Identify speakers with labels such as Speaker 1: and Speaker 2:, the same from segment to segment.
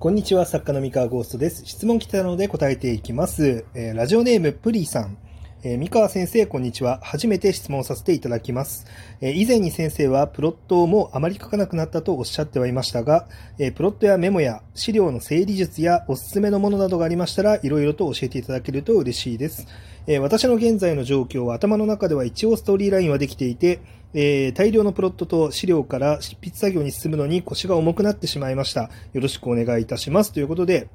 Speaker 1: こんにちは、作家の三河ゴーストです。質問来たので答えていきます。えーラジオネームプリーさん。えー三河先生、こんにちは。初めて質問させていただきます。えー以前に先生はプロットもあまり書かなくなったとおっしゃってはいましたが、えープロットやメモや資料の整理術やおすすめのものなどがありましたら、いろいろと教えていただけると嬉しいです。え私の現在の状況は頭の中では一応ストーリーラインはできていて、え大量のプロットと資料から執筆作業に進むのに腰が重くなってしまいました。よろしくお願いいたします。ということで、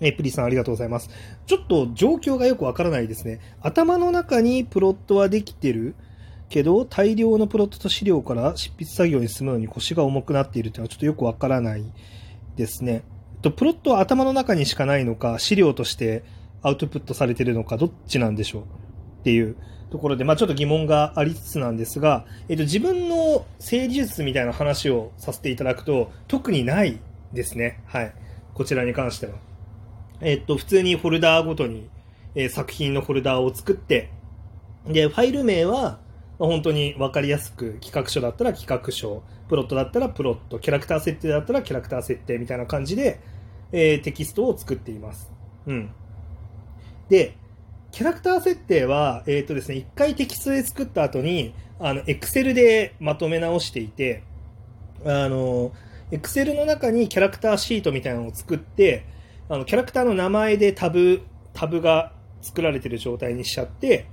Speaker 1: えプリさんありがとうございます。ちょっと状況がよくわからないですね。頭の中にプロットはできてるけど、大量のプロットと資料から執筆作業に進むのに腰が重くなっているというのはちょっとよくわからないですね。とプロットは頭の中にしかないのか、資料としてアウトプットされてるのか、どっちなんでしょうっていうところで、まあちょっと疑問がありつつなんですが、えっと、自分の整理術みたいな話をさせていただくと、特にないですね。はい。こちらに関しては。えっと、普通にフォルダーごとに、え作品のフォルダーを作って、で、ファイル名は、ま本当に分かりやすく、企画書だったら企画書、プロットだったらプロット、キャラクター設定だったらキャラクター設定みたいな感じで、えーテキストを作っています。うん。で、キャラクター設定は、えっ、とですね、一回テキストで作った後に、あの、Excel でまとめ直していて、あの、Excel の中にキャラクターシートみたいなのを作って、あの、キャラクターの名前でタブ、タブが作られてる状態にしちゃって、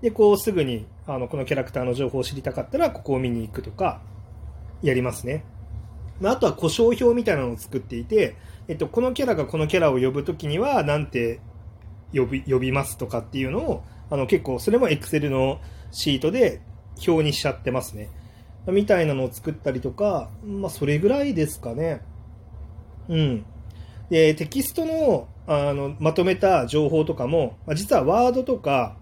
Speaker 1: で、こうすぐに、あの、このキャラクターの情報を知りたかったら、ここを見に行くとか、やりますね。まあ、あとは故障表みたいなのを作っていて、えっと、このキャラがこのキャラを呼ぶときには、なんて呼び、呼びますとかっていうのを、あの、結構、それも Excel のシートで表にしちゃってますね。みたいなのを作ったりとか、まあ、それぐらいですかね。うん。で、テキストの、あの、まとめた情報とかも、まあ実はワードとか、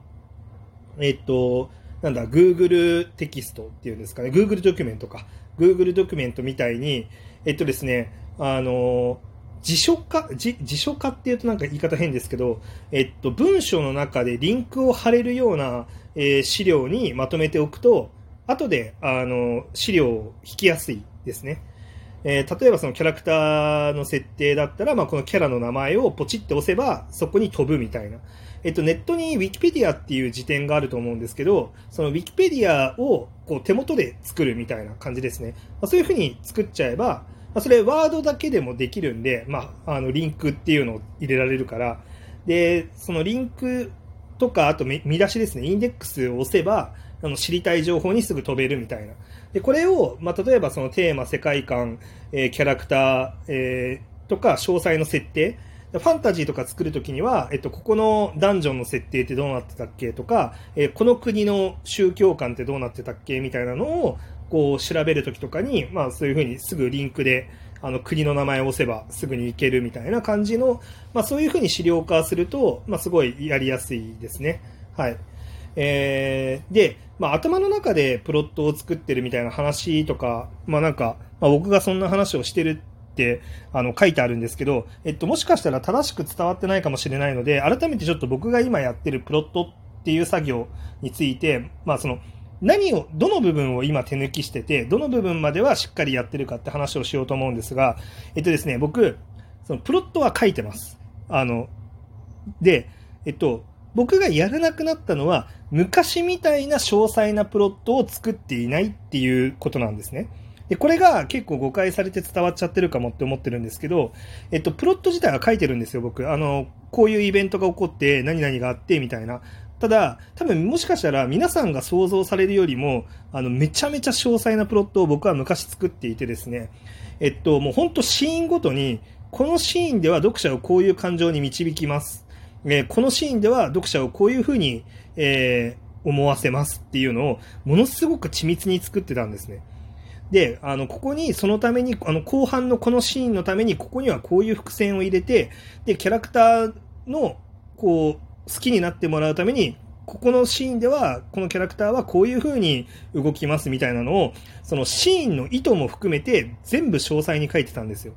Speaker 1: えっと、なんだ、Google テキストっていうんですかね、Google ドキュメントか。Google ドキュメントみたいに、えっとですね、あの、辞書化、辞辞書化っていうとなんか言い方変ですけど、えっと、文章の中でリンクを貼れるような、えー資料にまとめておくと、後で、あの、資料を引きやすいですね。えー例えばそのキャラクターの設定だったら、まあ、このキャラの名前をポチって押せば、そこに飛ぶみたいな。えっと、ネットに Wikipedia っていう辞典があると思うんですけど、その Wikipedia をこう手元で作るみたいな感じですね。まあ、そういうふうに作っちゃえば、まあ、それワードだけでもできるんで、まあ、あの、リンクっていうのを入れられるから、で、そのリンクとか、あと見見出しですね、インデックスを押せば、あの知りたい情報にすぐ飛べるみたいな。で、これを、まあ、例えばそのテーマ、世界観、えーキャラクター、えーとか、詳細の設定、ファンタジーとか作るときには、えっと、ここのダンジョンの設定ってどうなってたっけとか、えーこの国の宗教観ってどうなってたっけみたいなのを、こう、調べるときとかに、まあ、そういうふうにすぐリンクで、あの、国の名前を押せばすぐに行けるみたいな感じの、まあ、そういうふうに資料化すると、まあ、すごいやりやすいですね。はい。えーで、まあ、頭の中でプロットを作ってるみたいな話とか、まあ、なんか、まあ、僕がそんな話をしてるってあの書いてあるんですけど、えっと、もしかしたら正しく伝わってないかもしれないので、改めてちょっと僕が今やってるプロットっていう作業について、まあ、その、何を、どの部分を今手抜きしてて、どの部分まではしっかりやってるかって話をしようと思うんですが、えっとですね、僕、そのプロットは書いてます。あの、で、えっと、僕がやらなくなったのは、昔みたいな詳細なプロットを作っていないっていうことなんですね。で、これが結構誤解されて伝わっちゃってるかもって思ってるんですけど、えっと、プロット自体は書いてるんですよ、僕。あの、こういうイベントが起こって、何々があって、みたいな。ただ、多分もしかしたら皆さんが想像されるよりも、あの、めちゃめちゃ詳細なプロットを僕は昔作っていてですね、えっと、もう本当シーンごとに、このシーンでは読者をこういう感情に導きます。えーこのシーンでは読者をこういうふうに、えー思わせますっていうのを、ものすごく緻密に作ってたんですね。で、あの、ここに、そのために、あの、後半のこのシーンのために、ここにはこういう伏線を入れて、で、キャラクターの、こう、好きになってもらうために、ここのシーンでは、このキャラクターはこういう風に動きますみたいなのを、そのシーンの意図も含めて、全部詳細に書いてたんですよ。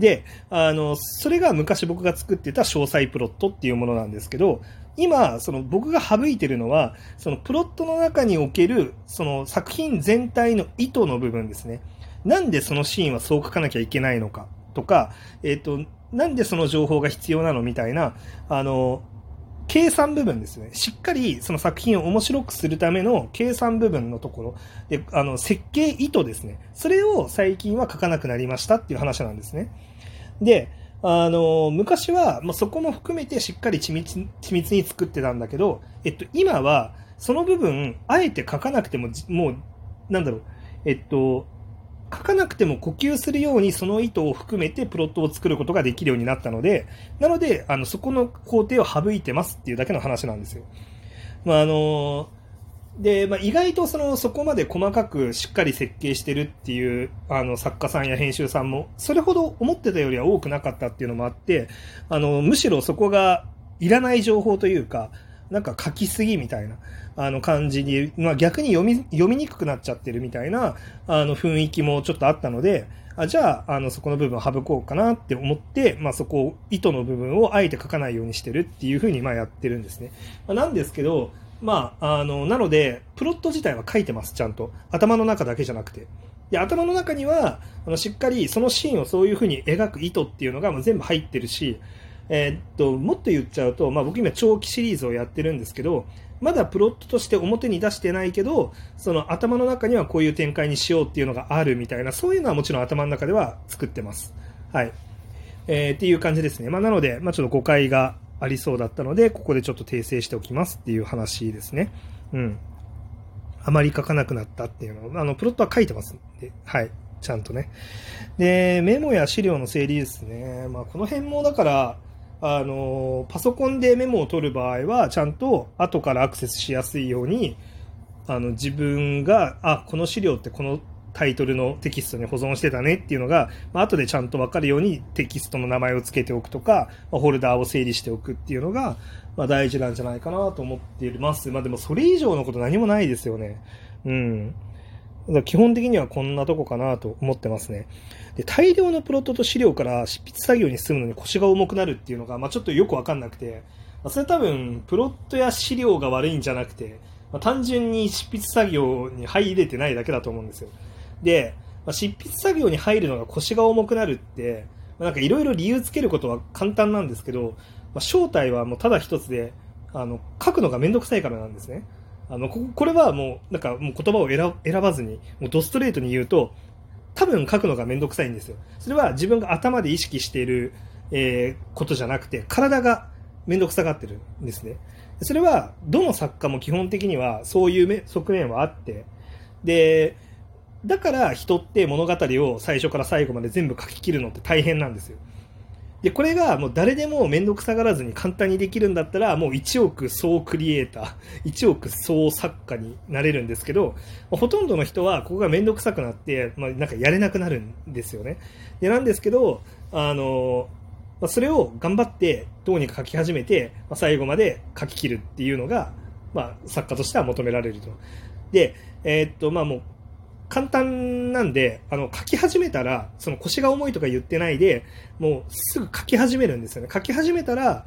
Speaker 1: で、あの、それが昔僕が作ってた詳細プロットっていうものなんですけど、今、その僕が省いてるのは、そのプロットの中における、その作品全体の意図の部分ですね。なんでそのシーンはそう書かなきゃいけないのかとか、えっ、と、なんでその情報が必要なのみたいな、あの、計算部分ですね。しっかりその作品を面白くするための計算部分のところ。で、あの、設計意図ですね。それを最近は書かなくなりましたっていう話なんですね。で、あの、昔は、まあ、そこも含めてしっかり緻密緻密に作ってたんだけど、えっと、今は、その部分、あえて書かなくても、もう、なんだろう、えっと、書かなくても呼吸するようにその意図を含めてプロットを作ることができるようになったので、なので、あの、そこの工程を省いてますっていうだけの話なんですよ。まあ、あの、で、まあ、意外とその、そこまで細かくしっかり設計してるっていう、あの、作家さんや編集さんも、それほど思ってたよりは多くなかったっていうのもあって、あの、むしろそこがいらない情報というか、なんか書きすぎみたいな、あの感じに、まあ、逆に読み、読みにくくなっちゃってるみたいな、あの雰囲気もちょっとあったので、あじゃあ、あの、そこの部分を省こうかなって思って、まあ、そこを、糸の部分をあえて書かないようにしてるっていうふうに、まあ、やってるんですね。まあ、なんですけど、まあ、あの、なので、プロット自体は書いてます、ちゃんと。頭の中だけじゃなくて。で、頭の中には、あの、しっかりそのシーンをそういうふうに描く意図っていうのがもう全部入ってるし、えー、っと、もっと言っちゃうと、まあ、僕今長期シリーズをやってるんですけど、まだプロットとして表に出してないけど、その頭の中にはこういう展開にしようっていうのがあるみたいな、そういうのはもちろん頭の中では作ってます。はい。えー、っていう感じですね。まあ、なので、まあ、ちょっと誤解がありそうだったので、ここでちょっと訂正しておきますっていう話ですね。うん。あまり書かなくなったっていうの、あの、プロットは書いてますんで、はい。ちゃんとね。で、メモや資料の整理ですね。まあ、この辺もだから、あの、パソコンでメモを取る場合は、ちゃんと後からアクセスしやすいように、あの、自分が、あ、この資料ってこのタイトルのテキストに保存してたねっていうのが、まあ、後でちゃんとわかるようにテキストの名前を付けておくとか、まあ、ホルダーを整理しておくっていうのが、まあ、大事なんじゃないかなと思っています。まあ、でもそれ以上のこと何もないですよね。うん。基本的にはこんなとこかなと思ってますね。で、大量のプロットと資料から執筆作業に進むのに腰が重くなるっていうのが、まあ、ちょっとよくわかんなくて、まあ、それ多分、プロットや資料が悪いんじゃなくて、まあ、単純に執筆作業に入れてないだけだと思うんですよ。で、まあ、執筆作業に入るのが腰が重くなるって、まあ、なんかいろいろ理由つけることは簡単なんですけど、まあ、正体はもうただ一つで、あの、書くのがめんどくさいからなんですね。あの、これはもう、なんかもう言葉を選ばずに、もうドストレートに言うと、多分書くのがめんどくさいんですよ。それは自分が頭で意識している、えー、ことじゃなくて、体がめんどくさがってるんですね。それは、どの作家も基本的にはそういう側面はあって、で、だから人って物語を最初から最後まで全部書き切るのって大変なんですよ。で、これがもう誰でも面倒くさがらずに簡単にできるんだったら、もう1億総クリエイター、1億総作家になれるんですけど、ほとんどの人はここが面倒くさくなって、まあ、なんかやれなくなるんですよね。で、なんですけど、あの、ま、それを頑張ってどうにか書き始めて、ま、最後まで書き切るっていうのが、まあ、作家としては求められると。で、えー、っと、まあもう、簡単なんで、あの、書き始めたら、その腰が重いとか言ってないで、もうすぐ書き始めるんですよね。書き始めたら、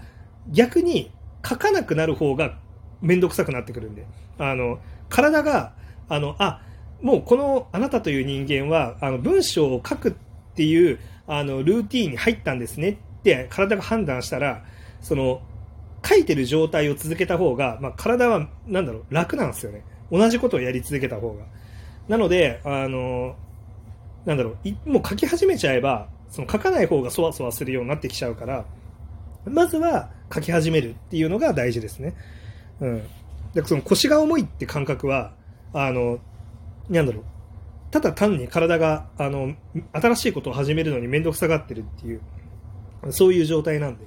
Speaker 1: 逆に書かなくなる方がめんどくさくなってくるんで、あの、体が、あの、あ、もうこのあなたという人間は、あの、文章を書くっていう、あの、ルーティーンに入ったんですねって体が判断したら、その、書いてる状態を続けた方が、まあ、体は、なんだろう、楽なんですよね。同じことをやり続けた方が。なので、あの、なんだろう、もう書き始めちゃえば、その書かない方がそわそわするようになってきちゃうから、まずは書き始めるっていうのが大事ですね。うん。で、その腰が重いって感覚は、あの、なんだろう、ただ単に体が、あの、新しいことを始めるのに面倒くさがってるっていう、そういう状態なんで。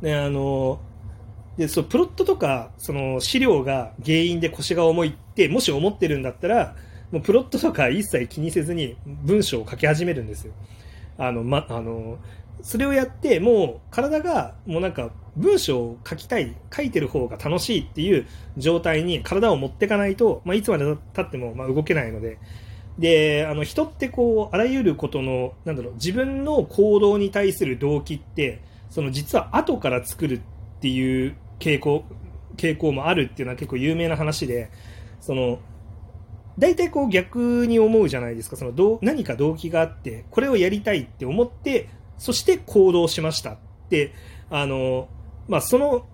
Speaker 1: ね、あの、で、そう、プロットとか、その資料が原因で腰が重いって、もし思ってるんだったら、もうプロットとか一切気にせずに文章を書き始めるんですよ。あの、ま、あの、それをやって、もう体がもうなんか文章を書きたい、書いてる方が楽しいっていう状態に体を持っていかないと、まあ、いつまで経ってもま動けないので、で、あの人ってこう、あらゆることの、なんだろう、自分の行動に対する動機って、その実は後から作るっていう傾向、傾向もあるっていうのは結構有名な話で、その、大体こう逆に思うじゃないですか。そのどう何か動機があって、これをやりたいって思って、そして行動しましたって、あの、まあ、その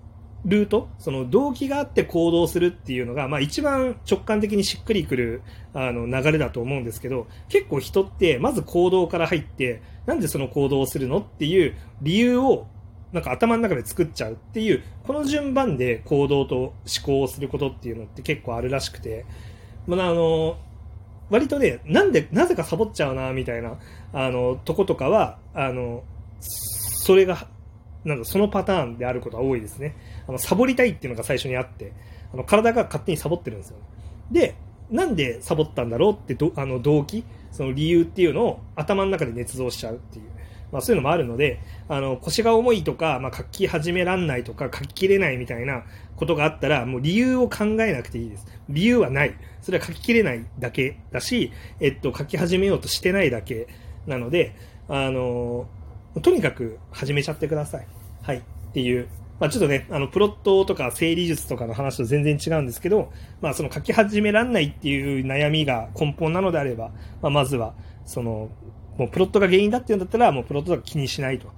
Speaker 1: ルート、その動機があって行動するっていうのが、まあ一番直感的にしっくりくるあの流れだと思うんですけど、結構人ってまず行動から入って、なんでその行動をするのっていう理由をなんか頭の中で作っちゃうっていう、この順番で行動と思考をすることっていうのって結構あるらしくて、まあ、あの、割とね、なんで、なぜかサボっちゃうな、みたいな、あの、とことかは、あの、それが、なんだ、そのパターンであることが多いですね。あの、サボりたいっていうのが最初にあって、あの、体が勝手にサボってるんですよ、で、なんでサボったんだろうってど、あの、動機、その理由っていうのを頭の中で捏造しちゃうっていう。まあ、そういうのもあるので、あの、腰が重いとか、まあ、書き始めらんないとか、書ききれないみたいなことがあったら、もう理由を考えなくていいです。理由はない。それは書ききれないだけだし、えっと、書き始めようとしてないだけなので、あの、とにかく始めちゃってください。はい。っていう。まあ、ちょっとね、あの、プロットとか整理術とかの話と全然違うんですけど、まあ、その書き始めらんないっていう悩みが根本なのであれば、まあ、まずは、その、もうプロットが原因だって言うんだったら、もうプロットとか気にしないと。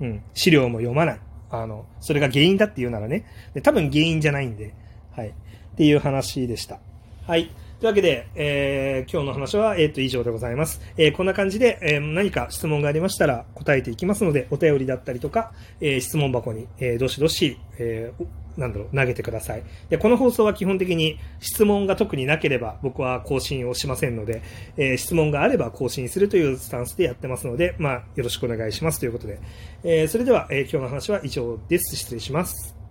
Speaker 1: うん。資料も読まない。あの、それが原因だって言うならね。で多分原因じゃないんで、はい。っていう話でした。はい。というわけで、えー、今日の話は、えっ、ー、と、以上でございます。えー、こんな感じで、え、何か質問がありましたら答えていきますので、お便りだったりとか、え、質問箱に、え、どしどし、え、なんだろう、投げてください。で、この放送は基本的に質問が特になければ僕は更新をしませんので、えー、質問があれば更新するというスタンスでやってますので、まあ、よろしくお願いしますということで、えー、それでは、えー、今日の話は以上です。失礼します。